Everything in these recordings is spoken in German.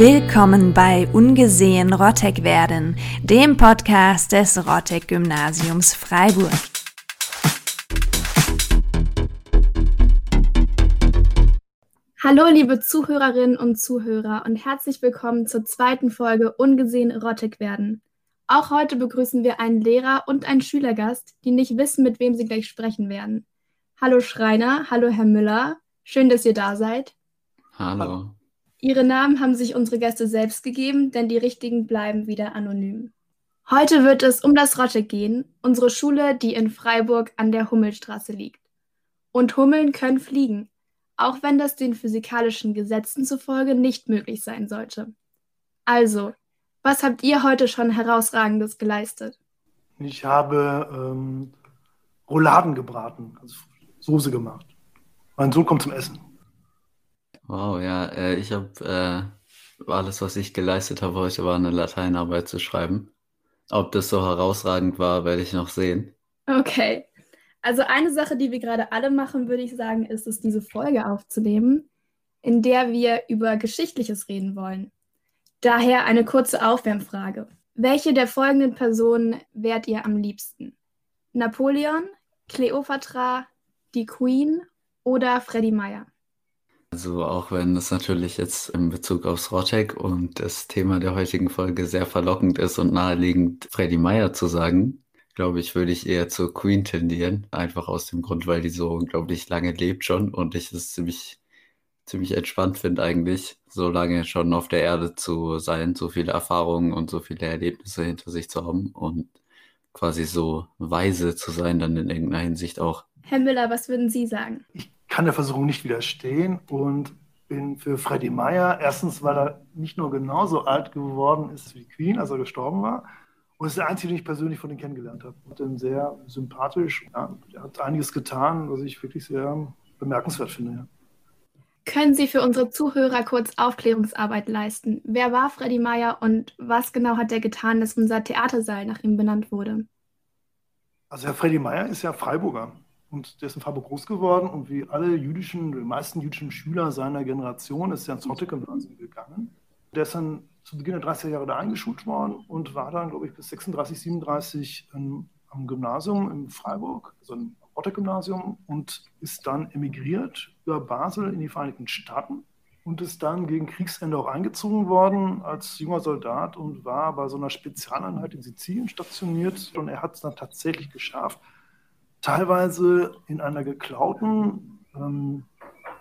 Willkommen bei Ungesehen Rottek werden, dem Podcast des Rottek Gymnasiums Freiburg. Hallo liebe Zuhörerinnen und Zuhörer und herzlich willkommen zur zweiten Folge Ungesehen Rottek werden. Auch heute begrüßen wir einen Lehrer und einen Schülergast, die nicht wissen, mit wem sie gleich sprechen werden. Hallo Schreiner, hallo Herr Müller, schön, dass ihr da seid. Hallo. Ihre Namen haben sich unsere Gäste selbst gegeben, denn die richtigen bleiben wieder anonym. Heute wird es um das Rotte gehen, unsere Schule, die in Freiburg an der Hummelstraße liegt. Und Hummeln können fliegen, auch wenn das den physikalischen Gesetzen zufolge nicht möglich sein sollte. Also, was habt ihr heute schon herausragendes geleistet? Ich habe ähm, Rouladen gebraten, also Soße gemacht. Mein Sohn kommt zum Essen. Wow, ja, äh, ich habe äh, alles, was ich geleistet habe heute, war eine Lateinarbeit zu schreiben. Ob das so herausragend war, werde ich noch sehen. Okay. Also eine Sache, die wir gerade alle machen, würde ich sagen, ist es, diese Folge aufzunehmen, in der wir über Geschichtliches reden wollen. Daher eine kurze Aufwärmfrage. Welche der folgenden Personen wärt ihr am liebsten? Napoleon, Kleopatra, die Queen oder Freddie Meyer? Also auch wenn es natürlich jetzt in Bezug aufs Rottek und das Thema der heutigen Folge sehr verlockend ist und naheliegend, Freddie Meyer zu sagen, glaube ich, würde ich eher zur Queen tendieren. Einfach aus dem Grund, weil die so unglaublich lange lebt schon und ich es ziemlich ziemlich entspannt finde eigentlich, so lange schon auf der Erde zu sein, so viele Erfahrungen und so viele Erlebnisse hinter sich zu haben und quasi so weise zu sein, dann in irgendeiner Hinsicht auch. Herr Müller, was würden Sie sagen? Ich kann der Versuchung nicht widerstehen und bin für Freddie Meyer, erstens, weil er nicht nur genauso alt geworden ist wie Queen, als er gestorben war, und ist der einzige, den ich persönlich von ihm kennengelernt habe. Und dann sehr sympathisch. Ja, er hat einiges getan, was ich wirklich sehr bemerkenswert finde. Ja. Können Sie für unsere Zuhörer kurz Aufklärungsarbeit leisten? Wer war Freddy Meyer und was genau hat er getan, dass unser Theatersaal nach ihm benannt wurde? Also Herr Freddy Meyer ist ja Freiburger und der ist in Freiburg groß geworden und wie alle jüdischen, die meisten jüdischen Schüler seiner Generation ist er ins Zotte-Gymnasium gegangen. Der ist dann zu Beginn der 30er Jahre da eingeschult worden und war dann, glaube ich, bis 36, 37 ähm, am Gymnasium in Freiburg, also im Otto-Gymnasium und ist dann emigriert über Basel in die Vereinigten Staaten und ist dann gegen Kriegsende auch eingezogen worden als junger Soldat und war bei so einer Spezialeinheit in Sizilien stationiert. Und er hat es dann tatsächlich geschafft, teilweise in einer geklauten ähm,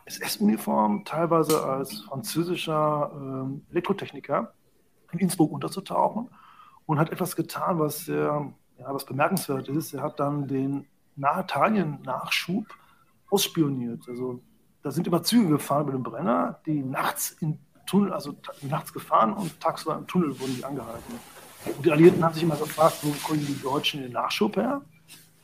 SS-Uniform, teilweise als französischer ähm, Elektrotechniker in Innsbruck unterzutauchen und hat etwas getan, was sehr ja, was bemerkenswert ist. Er hat dann den nach Italien-Nachschub ausspioniert. Also da sind immer Züge gefahren mit dem Brenner, die nachts im Tunnel, also nachts gefahren und tagsüber im Tunnel wurden die angehalten. Und die Alliierten haben sich immer gefragt, wo kommen die Deutschen den Nachschub her?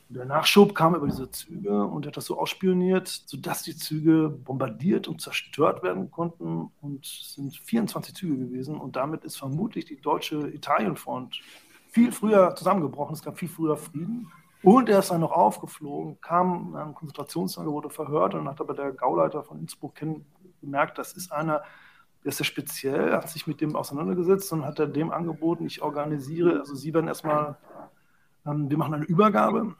Der Nachschub kam über diese Züge und hat das so ausspioniert, sodass die Züge bombardiert und zerstört werden konnten. Und es sind 24 Züge gewesen. Und damit ist vermutlich die deutsche Italienfront viel früher zusammengebrochen. Es gab viel früher Frieden. Und er ist dann noch aufgeflogen, kam in einem Konzentrationslager, wurde verhört und hat aber der Gauleiter von Innsbruck gemerkt, das ist einer, der ist ja speziell, hat sich mit dem auseinandergesetzt und hat er dem angeboten, ich organisiere, also Sie werden erstmal, ähm, wir machen eine Übergabe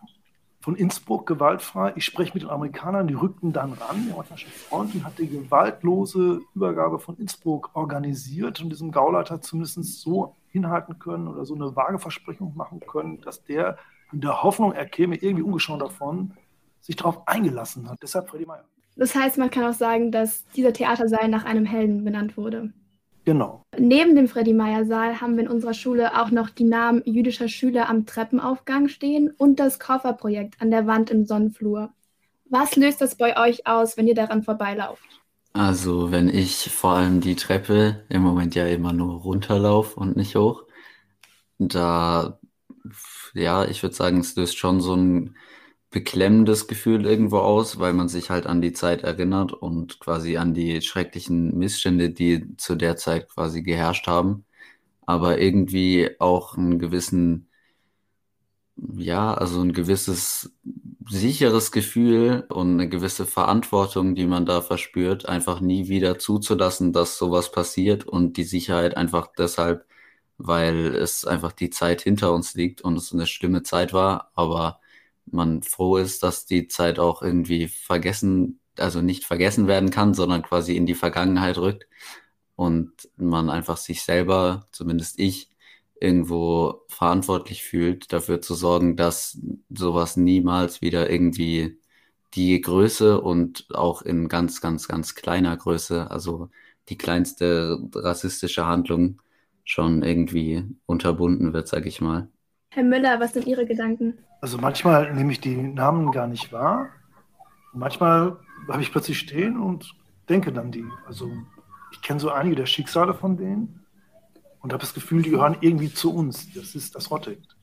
von Innsbruck gewaltfrei. Ich spreche mit den Amerikanern, die rückten dann ran, der amerikanische Front, und hat die gewaltlose Übergabe von Innsbruck organisiert und diesem Gauleiter zumindest so hinhalten können oder so eine vage Versprechung machen können, dass der in der Hoffnung, er käme irgendwie ungeschoren davon, sich darauf eingelassen hat. Deshalb Freddy Meyer. Das heißt, man kann auch sagen, dass dieser Theatersaal nach einem Helden benannt wurde. Genau. Neben dem Freddy Meyer Saal haben wir in unserer Schule auch noch die Namen jüdischer Schüler am Treppenaufgang stehen und das Kofferprojekt an der Wand im Sonnenflur. Was löst das bei euch aus, wenn ihr daran vorbeilauft? Also, wenn ich vor allem die Treppe im Moment ja immer nur runterlaufe und nicht hoch, da ja, ich würde sagen, es löst schon so ein beklemmendes Gefühl irgendwo aus, weil man sich halt an die Zeit erinnert und quasi an die schrecklichen Missstände, die zu der Zeit quasi geherrscht haben. Aber irgendwie auch einen gewissen, ja, also ein gewisses sicheres Gefühl und eine gewisse Verantwortung, die man da verspürt, einfach nie wieder zuzulassen, dass sowas passiert und die Sicherheit einfach deshalb, weil es einfach die Zeit hinter uns liegt und es eine schlimme Zeit war, aber man froh ist, dass die Zeit auch irgendwie vergessen, also nicht vergessen werden kann, sondern quasi in die Vergangenheit rückt und man einfach sich selber, zumindest ich, irgendwo verantwortlich fühlt, dafür zu sorgen, dass sowas niemals wieder irgendwie die Größe und auch in ganz, ganz, ganz kleiner Größe, also die kleinste rassistische Handlung schon irgendwie unterbunden wird, sag ich mal. Herr Müller, was sind Ihre Gedanken? Also manchmal nehme ich die Namen gar nicht wahr. Manchmal habe ich plötzlich stehen und denke dann die. Also ich kenne so einige der Schicksale von denen und habe das Gefühl, die gehören irgendwie zu uns. Das ist das Rottect.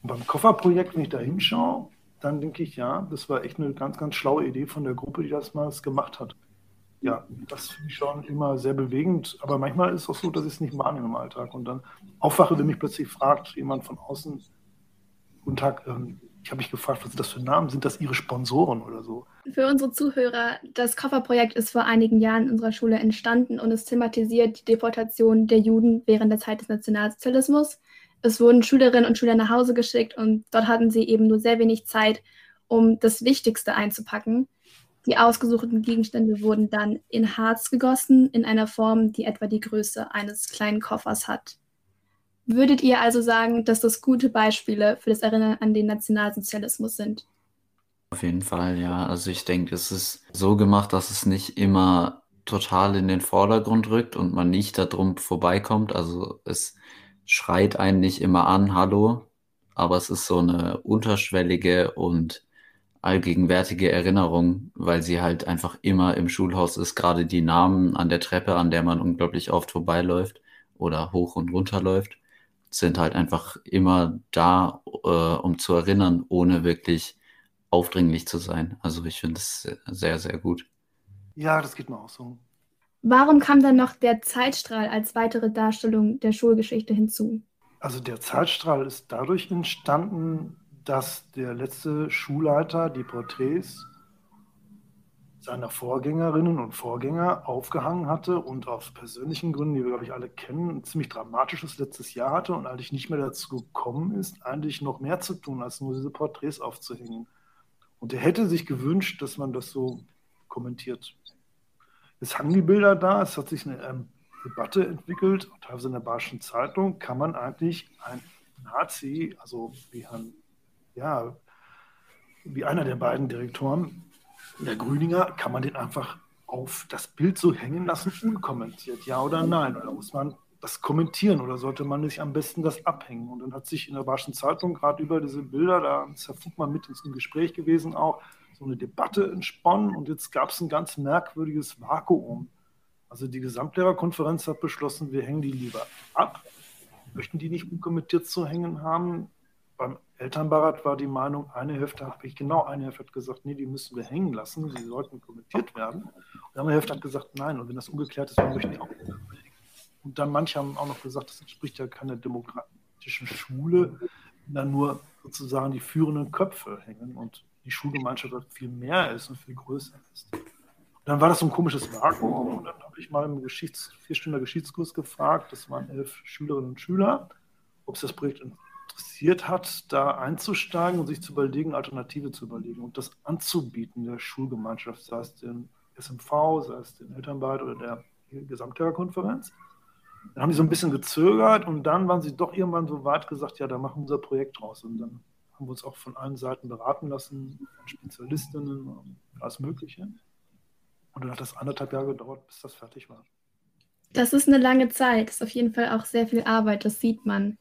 Und beim Kofferprojekt, wenn ich da hinschaue, dann denke ich, ja, das war echt eine ganz, ganz schlaue Idee von der Gruppe, die das mal gemacht hat. Ja, das finde ich schon immer sehr bewegend, aber manchmal ist es auch so, dass ich es nicht wahrnehme im Alltag und dann aufwache, wenn mich plötzlich fragt, jemand von außen, guten Tag, ähm, ich habe mich gefragt, was sind das für Namen? Sind das Ihre Sponsoren oder so? Für unsere Zuhörer, das Kofferprojekt ist vor einigen Jahren in unserer Schule entstanden und es thematisiert die Deportation der Juden während der Zeit des Nationalsozialismus. Es wurden Schülerinnen und Schüler nach Hause geschickt und dort hatten sie eben nur sehr wenig Zeit, um das Wichtigste einzupacken. Die ausgesuchten Gegenstände wurden dann in Harz gegossen, in einer Form, die etwa die Größe eines kleinen Koffers hat. Würdet ihr also sagen, dass das gute Beispiele für das Erinnern an den Nationalsozialismus sind? Auf jeden Fall, ja. Also ich denke, es ist so gemacht, dass es nicht immer total in den Vordergrund rückt und man nicht darum vorbeikommt. Also es schreit einen nicht immer an, hallo, aber es ist so eine unterschwellige und allgegenwärtige Erinnerung, weil sie halt einfach immer im Schulhaus ist. Gerade die Namen an der Treppe, an der man unglaublich oft vorbeiläuft oder hoch und runter läuft sind halt einfach immer da, äh, um zu erinnern, ohne wirklich aufdringlich zu sein. Also ich finde es sehr, sehr gut. Ja, das geht mir auch so. Warum kam dann noch der Zeitstrahl als weitere Darstellung der Schulgeschichte hinzu? Also der Zeitstrahl ist dadurch entstanden, dass der letzte Schulleiter die Porträts seiner Vorgängerinnen und Vorgänger aufgehangen hatte und aus persönlichen Gründen, die wir, glaube ich, alle kennen, ein ziemlich dramatisches letztes Jahr hatte und eigentlich nicht mehr dazu gekommen ist, eigentlich noch mehr zu tun, als nur diese Porträts aufzuhängen. Und er hätte sich gewünscht, dass man das so kommentiert. Jetzt hangen die Bilder da, es hat sich eine ähm, Debatte entwickelt, teilweise in der Barschen Zeitung, kann man eigentlich ein Nazi, also wie, Herrn, ja, wie einer der beiden Direktoren, der Grüninger, kann man den einfach auf das Bild so hängen lassen, unkommentiert, ja oder nein? Oder muss man das kommentieren oder sollte man nicht am besten das abhängen? Und dann hat sich in der Barschen Zeitung gerade über diese Bilder, da ist Herr Funkmann mit ins Gespräch gewesen, auch so eine Debatte entsponnen und jetzt gab es ein ganz merkwürdiges Vakuum. Also die Gesamtlehrerkonferenz hat beschlossen, wir hängen die lieber ab, möchten die nicht unkommentiert zu hängen haben. Beim Elternbeirat war die Meinung, eine Hälfte habe ich genau, eine Hälfte hat gesagt, nee, die müssen wir hängen lassen, die sollten kommentiert werden. Und die andere Hälfte hat gesagt, nein, und wenn das ungeklärt ist, dann möchten die auch. Und dann manche haben auch noch gesagt, das entspricht ja keiner demokratischen Schule, wenn dann nur sozusagen die führenden Köpfe hängen und die Schulgemeinschaft viel mehr ist und viel größer ist. Und dann war das so ein komisches Vakuum und dann habe ich mal im Geschichts-, vierstündiger Geschichtskurs gefragt, das waren elf Schülerinnen und Schüler, ob es das Projekt interessiert hat, da einzusteigen und sich zu überlegen, Alternative zu überlegen und das anzubieten der Schulgemeinschaft, sei es den SMV, sei es den Elternbeit oder der Gesamtlehrerkonferenz. Dann haben die so ein bisschen gezögert und dann waren sie doch irgendwann so weit gesagt, ja, da machen wir unser Projekt draus. Und dann haben wir uns auch von allen Seiten beraten lassen, von Spezialistinnen und alles Mögliche. Und dann hat das anderthalb Jahre gedauert, bis das fertig war. Das ist eine lange Zeit. Das ist auf jeden Fall auch sehr viel Arbeit, das sieht man.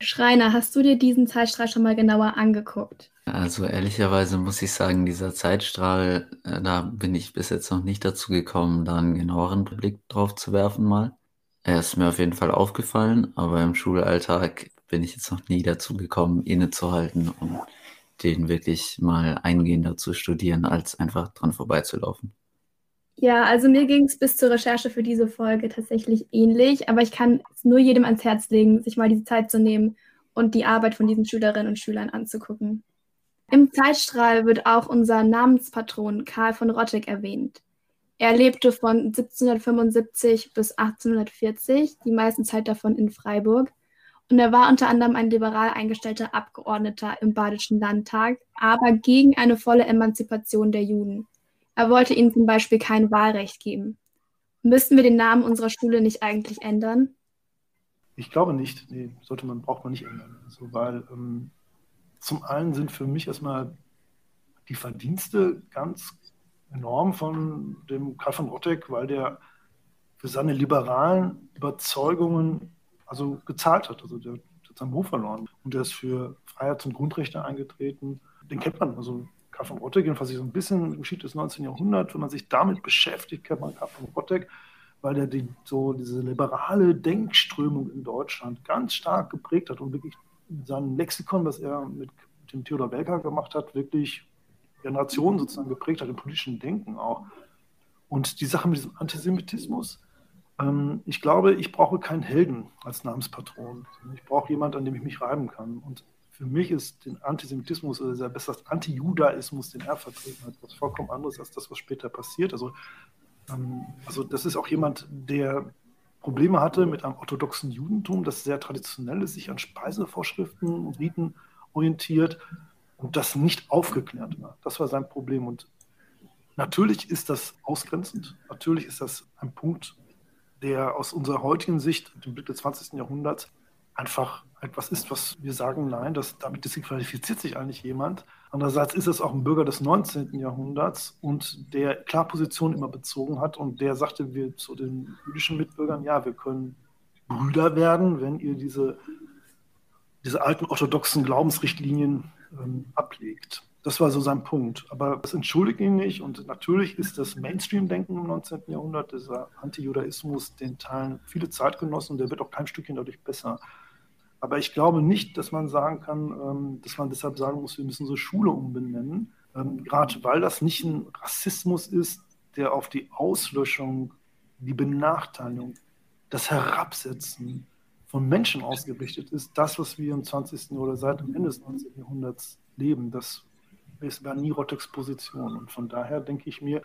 Schreiner, hast du dir diesen Zeitstrahl schon mal genauer angeguckt? Also ehrlicherweise muss ich sagen, dieser Zeitstrahl, äh, da bin ich bis jetzt noch nicht dazu gekommen, da einen genaueren Blick drauf zu werfen mal. Er ist mir auf jeden Fall aufgefallen, aber im Schulalltag bin ich jetzt noch nie dazu gekommen, innezuhalten und den wirklich mal eingehender zu studieren, als einfach dran vorbeizulaufen. Ja, also mir ging es bis zur Recherche für diese Folge tatsächlich ähnlich, aber ich kann es nur jedem ans Herz legen, sich mal diese Zeit zu nehmen und die Arbeit von diesen Schülerinnen und Schülern anzugucken. Im Zeitstrahl wird auch unser Namenspatron Karl von Rotteck erwähnt. Er lebte von 1775 bis 1840, die meiste Zeit davon in Freiburg. Und er war unter anderem ein liberal eingestellter Abgeordneter im Badischen Landtag, aber gegen eine volle Emanzipation der Juden. Er wollte ihnen zum Beispiel kein Wahlrecht geben. Müssten wir den Namen unserer Schule nicht eigentlich ändern? Ich glaube nicht. Nee, sollte man, braucht man nicht ändern. Also, weil ähm, zum einen sind für mich erstmal die Verdienste ganz enorm von dem Karl von Rotteck, weil der für seine liberalen Überzeugungen also gezahlt hat. Also der, der hat seinen Beruf verloren. Und der ist für Freiheits- und Grundrechte eingetreten. Den kennt man. Also Karl von Rotteck, jedenfalls so ein bisschen Geschichte des 19. Jahrhunderts, wenn man sich damit beschäftigt, kennt man Karl von Rotteck, weil der die, so diese liberale Denkströmung in Deutschland ganz stark geprägt hat und wirklich sein Lexikon, das er mit dem Theodor Welker gemacht hat, wirklich Generationen sozusagen geprägt hat, im politischen Denken auch. Und die Sache mit diesem Antisemitismus, ähm, ich glaube, ich brauche keinen Helden als Namenspatron. Ich brauche jemanden, an dem ich mich reiben kann. Und für mich ist den Antisemitismus oder der besser Antijudaismus, den er vertreten hat, was vollkommen anderes als das, was später passiert. Also, ähm, also das ist auch jemand, der Probleme hatte mit einem orthodoxen Judentum, das sehr traditionell ist, sich an Speisevorschriften und Riten orientiert und das nicht aufgeklärt war. Das war sein Problem. Und natürlich ist das ausgrenzend. Natürlich ist das ein Punkt, der aus unserer heutigen Sicht, dem Blick des 20. Jahrhunderts, einfach etwas ist, was wir sagen, nein, das, damit disqualifiziert sich eigentlich jemand. Andererseits ist es auch ein Bürger des 19. Jahrhunderts und der klar Position immer bezogen hat und der sagte wir zu den jüdischen Mitbürgern, ja, wir können Brüder werden, wenn ihr diese, diese alten orthodoxen Glaubensrichtlinien ähm, ablegt. Das war so sein Punkt. Aber das entschuldigt ihn nicht. Und natürlich ist das Mainstream-Denken im 19. Jahrhundert, dieser Antijudaismus, den teilen viele Zeitgenossen der wird auch kein Stückchen dadurch besser. Aber ich glaube nicht, dass man sagen kann, ähm, dass man deshalb sagen muss, wir müssen so Schule umbenennen. Ähm, gerade weil das nicht ein Rassismus ist, der auf die Auslöschung, die Benachteiligung, das Herabsetzen von Menschen ausgerichtet ist, das, was wir im 20. oder seit dem Ende des 19. Jahrhunderts leben, das war nie Rotteks Position. Und von daher denke ich mir,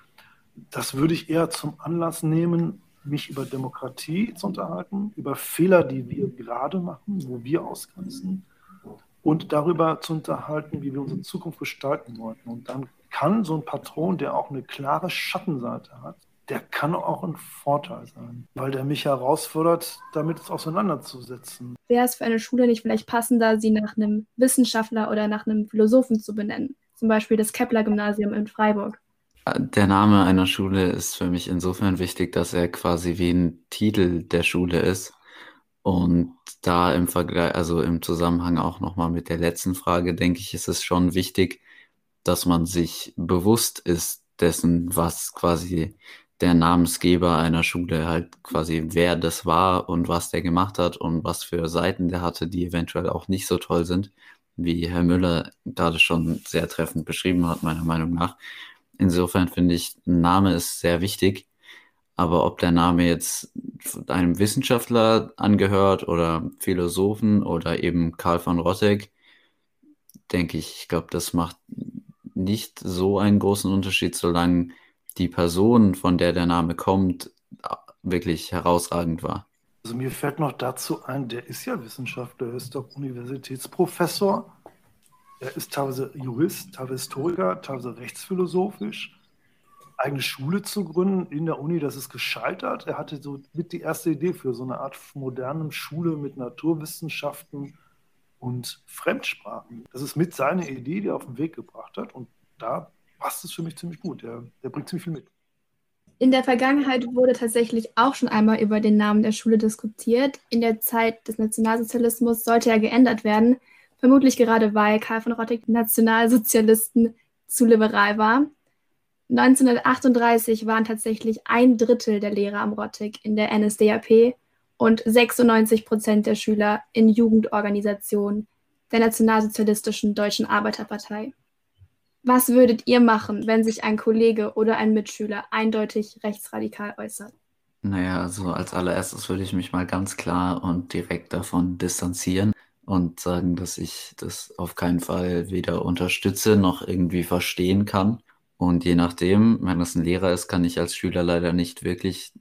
das würde ich eher zum Anlass nehmen, mich über Demokratie zu unterhalten, über Fehler, die wir gerade machen, wo wir ausgrenzen und darüber zu unterhalten, wie wir unsere Zukunft gestalten wollten. Und dann kann so ein Patron, der auch eine klare Schattenseite hat, der kann auch ein Vorteil sein, weil der mich herausfordert, damit es auseinanderzusetzen. Wäre es für eine Schule nicht vielleicht passender, sie nach einem Wissenschaftler oder nach einem Philosophen zu benennen? Zum Beispiel das Kepler-Gymnasium in Freiburg. Der Name einer Schule ist für mich insofern wichtig, dass er quasi wie ein Titel der Schule ist. Und da im Vergleich, also im Zusammenhang auch nochmal mit der letzten Frage, denke ich, ist es schon wichtig, dass man sich bewusst ist dessen, was quasi der Namensgeber einer Schule halt quasi, wer das war und was der gemacht hat und was für Seiten der hatte, die eventuell auch nicht so toll sind, wie Herr Müller gerade schon sehr treffend beschrieben hat, meiner Meinung nach. Insofern finde ich, ein Name ist sehr wichtig. Aber ob der Name jetzt einem Wissenschaftler angehört oder Philosophen oder eben Karl von Rotteck, denke ich, ich glaube, das macht nicht so einen großen Unterschied, solange die Person, von der der Name kommt, wirklich herausragend war. Also mir fällt noch dazu ein, der ist ja Wissenschaftler, er ist doch Universitätsprofessor. Er ist teilweise Jurist, teilweise Historiker, teilweise rechtsphilosophisch. Eigene Schule zu gründen in der Uni, das ist gescheitert. Er hatte so mit die erste Idee für so eine Art moderne Schule mit Naturwissenschaften und Fremdsprachen. Das ist mit seiner Idee, die er auf den Weg gebracht hat. Und da passt es für mich ziemlich gut. Der, der bringt ziemlich viel mit. In der Vergangenheit wurde tatsächlich auch schon einmal über den Namen der Schule diskutiert. In der Zeit des Nationalsozialismus sollte er geändert werden, vermutlich gerade weil Karl von Rottig Nationalsozialisten zu liberal war. 1938 waren tatsächlich ein Drittel der Lehrer am Rottig in der NSDAP und 96 Prozent der Schüler in Jugendorganisationen der Nationalsozialistischen Deutschen Arbeiterpartei. Was würdet ihr machen, wenn sich ein Kollege oder ein Mitschüler eindeutig rechtsradikal äußert? Naja, also als allererstes würde ich mich mal ganz klar und direkt davon distanzieren, und sagen, dass ich das auf keinen Fall weder unterstütze noch irgendwie verstehen kann. Und je nachdem, wenn das ein Lehrer ist, kann ich als Schüler leider nicht wirklich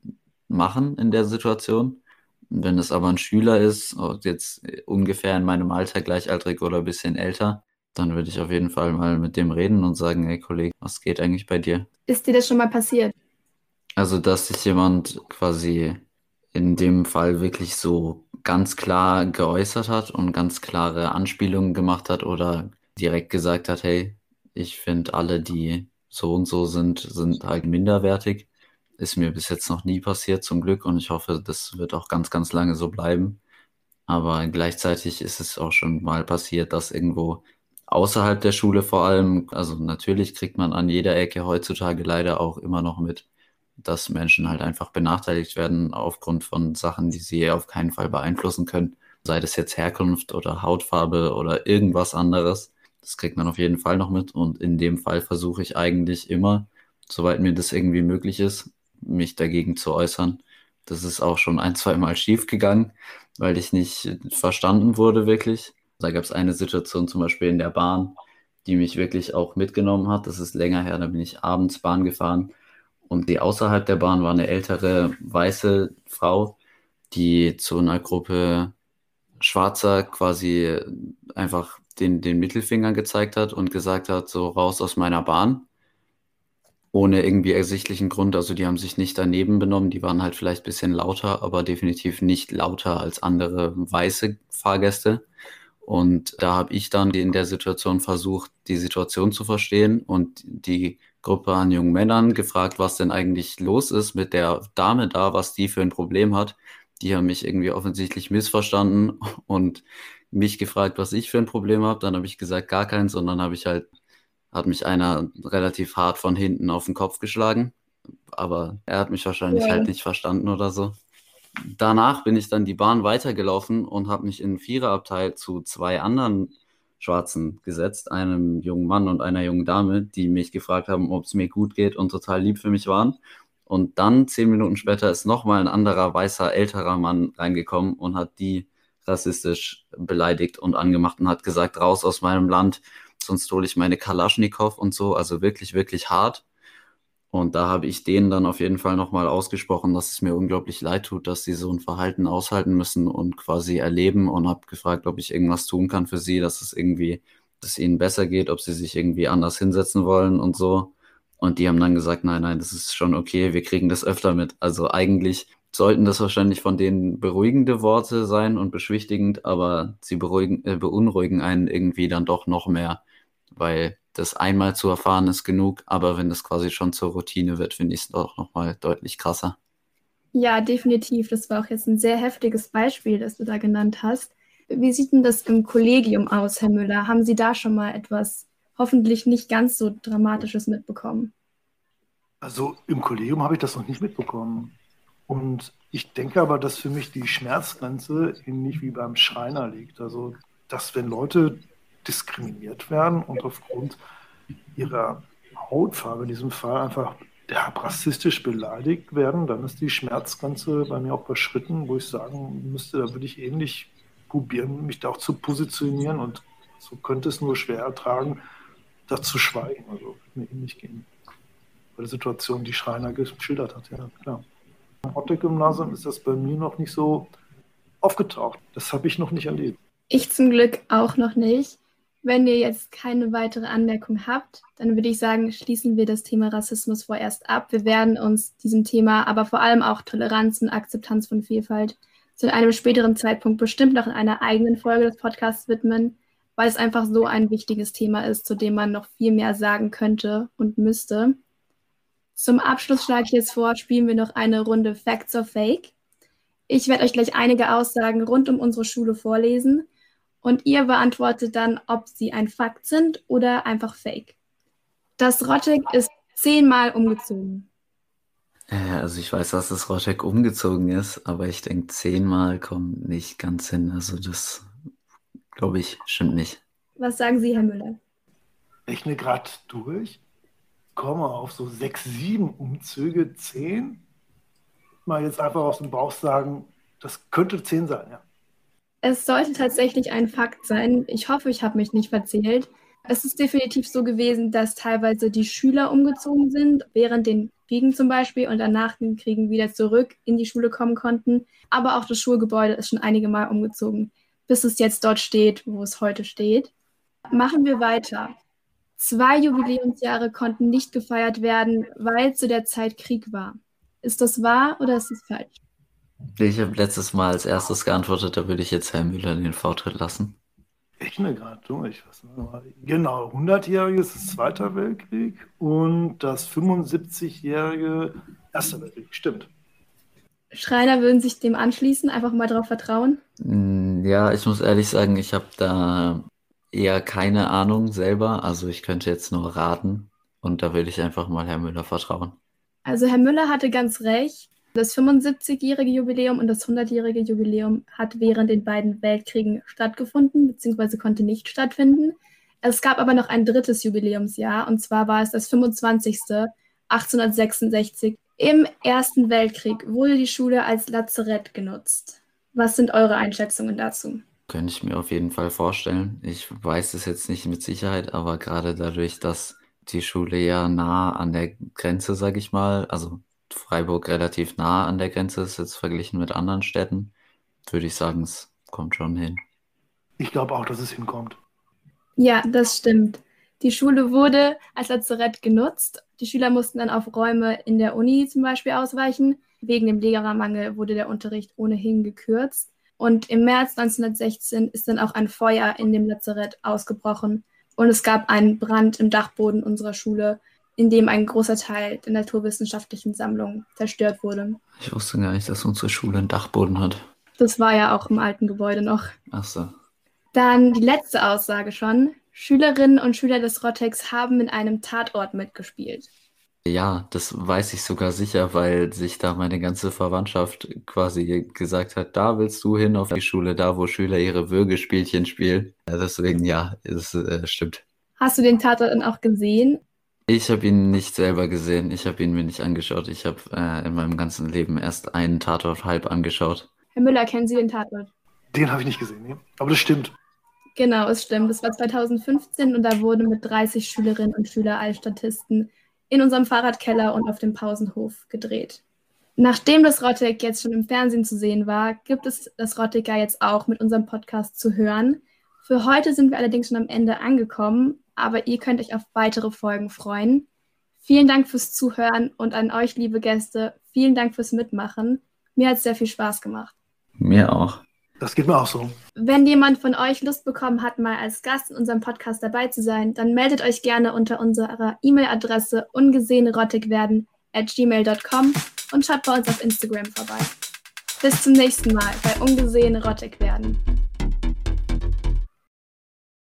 machen in der Situation. Wenn es aber ein Schüler ist, jetzt ungefähr in meinem Alter gleichaltrig oder ein bisschen älter, dann würde ich auf jeden Fall mal mit dem reden und sagen, hey Kollege, was geht eigentlich bei dir? Ist dir das schon mal passiert? Also, dass sich jemand quasi in dem Fall wirklich so ganz klar geäußert hat und ganz klare Anspielungen gemacht hat oder direkt gesagt hat, hey, ich finde alle, die so und so sind, sind halt minderwertig. Ist mir bis jetzt noch nie passiert, zum Glück, und ich hoffe, das wird auch ganz, ganz lange so bleiben. Aber gleichzeitig ist es auch schon mal passiert, dass irgendwo außerhalb der Schule vor allem, also natürlich kriegt man an jeder Ecke heutzutage leider auch immer noch mit, dass Menschen halt einfach benachteiligt werden aufgrund von Sachen, die sie auf keinen Fall beeinflussen können. Sei das jetzt Herkunft oder Hautfarbe oder irgendwas anderes. Das kriegt man auf jeden Fall noch mit. Und in dem Fall versuche ich eigentlich immer, soweit mir das irgendwie möglich ist, mich dagegen zu äußern. Das ist auch schon ein, zwei Mal schief gegangen, weil ich nicht verstanden wurde wirklich. Da gab es eine Situation zum Beispiel in der Bahn, die mich wirklich auch mitgenommen hat. Das ist länger her, da bin ich abends Bahn gefahren und die außerhalb der Bahn war eine ältere weiße Frau, die zu einer Gruppe Schwarzer quasi einfach den, den Mittelfinger gezeigt hat und gesagt hat, so raus aus meiner Bahn. Ohne irgendwie ersichtlichen Grund. Also die haben sich nicht daneben benommen, die waren halt vielleicht ein bisschen lauter, aber definitiv nicht lauter als andere weiße Fahrgäste. Und da habe ich dann in der Situation versucht, die Situation zu verstehen und die Gruppe an jungen Männern gefragt, was denn eigentlich los ist mit der Dame da, was die für ein Problem hat. Die haben mich irgendwie offensichtlich missverstanden und mich gefragt, was ich für ein Problem habe. Dann habe ich gesagt, gar keins. Und dann habe ich halt, hat mich einer relativ hart von hinten auf den Kopf geschlagen. Aber er hat mich wahrscheinlich ja. halt nicht verstanden oder so. Danach bin ich dann die Bahn weitergelaufen und habe mich in Viererabteil zu zwei anderen Schwarzen gesetzt, einem jungen Mann und einer jungen Dame, die mich gefragt haben, ob es mir gut geht und total lieb für mich waren. Und dann, zehn Minuten später, ist nochmal ein anderer weißer, älterer Mann reingekommen und hat die rassistisch beleidigt und angemacht und hat gesagt, raus aus meinem Land, sonst hole ich meine Kalaschnikow und so. Also wirklich, wirklich hart. Und da habe ich denen dann auf jeden Fall nochmal ausgesprochen, dass es mir unglaublich leid tut, dass sie so ein Verhalten aushalten müssen und quasi erleben und habe gefragt, ob ich irgendwas tun kann für sie, dass es irgendwie, dass es ihnen besser geht, ob sie sich irgendwie anders hinsetzen wollen und so. Und die haben dann gesagt, nein, nein, das ist schon okay, wir kriegen das öfter mit. Also eigentlich sollten das wahrscheinlich von denen beruhigende Worte sein und beschwichtigend, aber sie beruhigen, äh, beunruhigen einen irgendwie dann doch noch mehr, weil das einmal zu erfahren ist genug, aber wenn das quasi schon zur Routine wird, finde ich es doch nochmal deutlich krasser. Ja, definitiv. Das war auch jetzt ein sehr heftiges Beispiel, das du da genannt hast. Wie sieht denn das im Kollegium aus, Herr Müller? Haben Sie da schon mal etwas hoffentlich nicht ganz so Dramatisches mitbekommen? Also im Kollegium habe ich das noch nicht mitbekommen. Und ich denke aber, dass für mich die Schmerzgrenze ähnlich wie beim Schreiner liegt. Also, dass wenn Leute diskriminiert werden und aufgrund ihrer Hautfarbe in diesem Fall einfach ja, rassistisch beleidigt werden, dann ist die Schmerzgrenze bei mir auch überschritten, wo ich sagen müsste, da würde ich ähnlich probieren, mich da auch zu positionieren und so könnte es nur schwer ertragen, da zu schweigen. Also mir ähnlich gehen. Bei der Situation, die Schreiner geschildert hat, ja klar. Am Otto-Gymnasium ist das bei mir noch nicht so aufgetaucht. Das habe ich noch nicht erlebt. Ich zum Glück auch noch nicht. Wenn ihr jetzt keine weitere Anmerkung habt, dann würde ich sagen, schließen wir das Thema Rassismus vorerst ab. Wir werden uns diesem Thema, aber vor allem auch Toleranz und Akzeptanz von Vielfalt zu einem späteren Zeitpunkt bestimmt noch in einer eigenen Folge des Podcasts widmen, weil es einfach so ein wichtiges Thema ist, zu dem man noch viel mehr sagen könnte und müsste. Zum Abschluss schlage ich jetzt vor, spielen wir noch eine Runde Facts or Fake. Ich werde euch gleich einige Aussagen rund um unsere Schule vorlesen und ihr beantwortet dann, ob sie ein Fakt sind oder einfach Fake. Das Rottek ist zehnmal umgezogen. Äh, also ich weiß, dass das Rottek umgezogen ist, aber ich denke, zehnmal kommt nicht ganz hin. Also das, glaube ich, stimmt nicht. Was sagen Sie, Herr Müller? Rechne gerade durch, komme auf so sechs, sieben Umzüge, zehn. Mal jetzt einfach aus dem Bauch sagen, das könnte zehn sein, ja. Es sollte tatsächlich ein Fakt sein. Ich hoffe, ich habe mich nicht verzählt. Es ist definitiv so gewesen, dass teilweise die Schüler umgezogen sind, während den Kriegen zum Beispiel und danach den Kriegen wieder zurück in die Schule kommen konnten. Aber auch das Schulgebäude ist schon einige Mal umgezogen, bis es jetzt dort steht, wo es heute steht. Machen wir weiter. Zwei Jubiläumsjahre konnten nicht gefeiert werden, weil zu der Zeit Krieg war. Ist das wahr oder ist das falsch? Ich habe letztes Mal als erstes geantwortet, da würde ich jetzt Herrn Müller den Vortritt lassen. Ich bin gerade durch. Genau, 100-jähriges ist Zweiter Weltkrieg und das 75-jährige Erster Weltkrieg, stimmt. Schreiner würden sich dem anschließen, einfach mal darauf vertrauen? Mm, ja, ich muss ehrlich sagen, ich habe da eher keine Ahnung selber. Also ich könnte jetzt nur raten und da würde ich einfach mal Herrn Müller vertrauen. Also Herr Müller hatte ganz recht. Das 75-jährige Jubiläum und das 100-jährige Jubiläum hat während den beiden Weltkriegen stattgefunden, beziehungsweise konnte nicht stattfinden. Es gab aber noch ein drittes Jubiläumsjahr, und zwar war es das 25. 1866. Im Ersten Weltkrieg wurde die Schule als Lazarett genutzt. Was sind eure Einschätzungen dazu? Könnte ich mir auf jeden Fall vorstellen. Ich weiß es jetzt nicht mit Sicherheit, aber gerade dadurch, dass die Schule ja nah an der Grenze, sage ich mal, also Freiburg relativ nah an der Grenze ist, jetzt verglichen mit anderen Städten, würde ich sagen, es kommt schon hin. Ich glaube auch, dass es hinkommt. Ja, das stimmt. Die Schule wurde als Lazarett genutzt. Die Schüler mussten dann auf Räume in der Uni zum Beispiel ausweichen. Wegen dem Lehrermangel wurde der Unterricht ohnehin gekürzt. Und im März 1916 ist dann auch ein Feuer in dem Lazarett ausgebrochen. Und es gab einen Brand im Dachboden unserer Schule, in dem ein großer Teil der naturwissenschaftlichen Sammlung zerstört wurde. Ich wusste gar nicht, dass unsere Schule einen Dachboden hat. Das war ja auch im alten Gebäude noch. Ach so. Dann die letzte Aussage schon. Schülerinnen und Schüler des Rottex haben in einem Tatort mitgespielt. Ja, das weiß ich sogar sicher, weil sich da meine ganze Verwandtschaft quasi gesagt hat, da willst du hin auf die Schule, da wo Schüler ihre Würgespielchen spielen. Deswegen ja, es äh, stimmt. Hast du den Tatort dann auch gesehen? Ich habe ihn nicht selber gesehen. Ich habe ihn mir nicht angeschaut. Ich habe äh, in meinem ganzen Leben erst einen Tatort halb angeschaut. Herr Müller, kennen Sie den Tatort? Den habe ich nicht gesehen, nee. aber das stimmt. Genau, es stimmt. Das war 2015 und da wurde mit 30 Schülerinnen und Schülern als Statisten in unserem Fahrradkeller und auf dem Pausenhof gedreht. Nachdem das Rottek jetzt schon im Fernsehen zu sehen war, gibt es das Rottecker jetzt auch mit unserem Podcast zu hören. Für heute sind wir allerdings schon am Ende angekommen aber ihr könnt euch auf weitere Folgen freuen. Vielen Dank fürs Zuhören und an euch, liebe Gäste, vielen Dank fürs Mitmachen. Mir hat es sehr viel Spaß gemacht. Mir auch. Das geht mir auch so. Wenn jemand von euch Lust bekommen hat, mal als Gast in unserem Podcast dabei zu sein, dann meldet euch gerne unter unserer E-Mail-Adresse ungesehenerotikwerden at gmail.com und schaut bei uns auf Instagram vorbei. Bis zum nächsten Mal bei Ungesehen Erotik werden.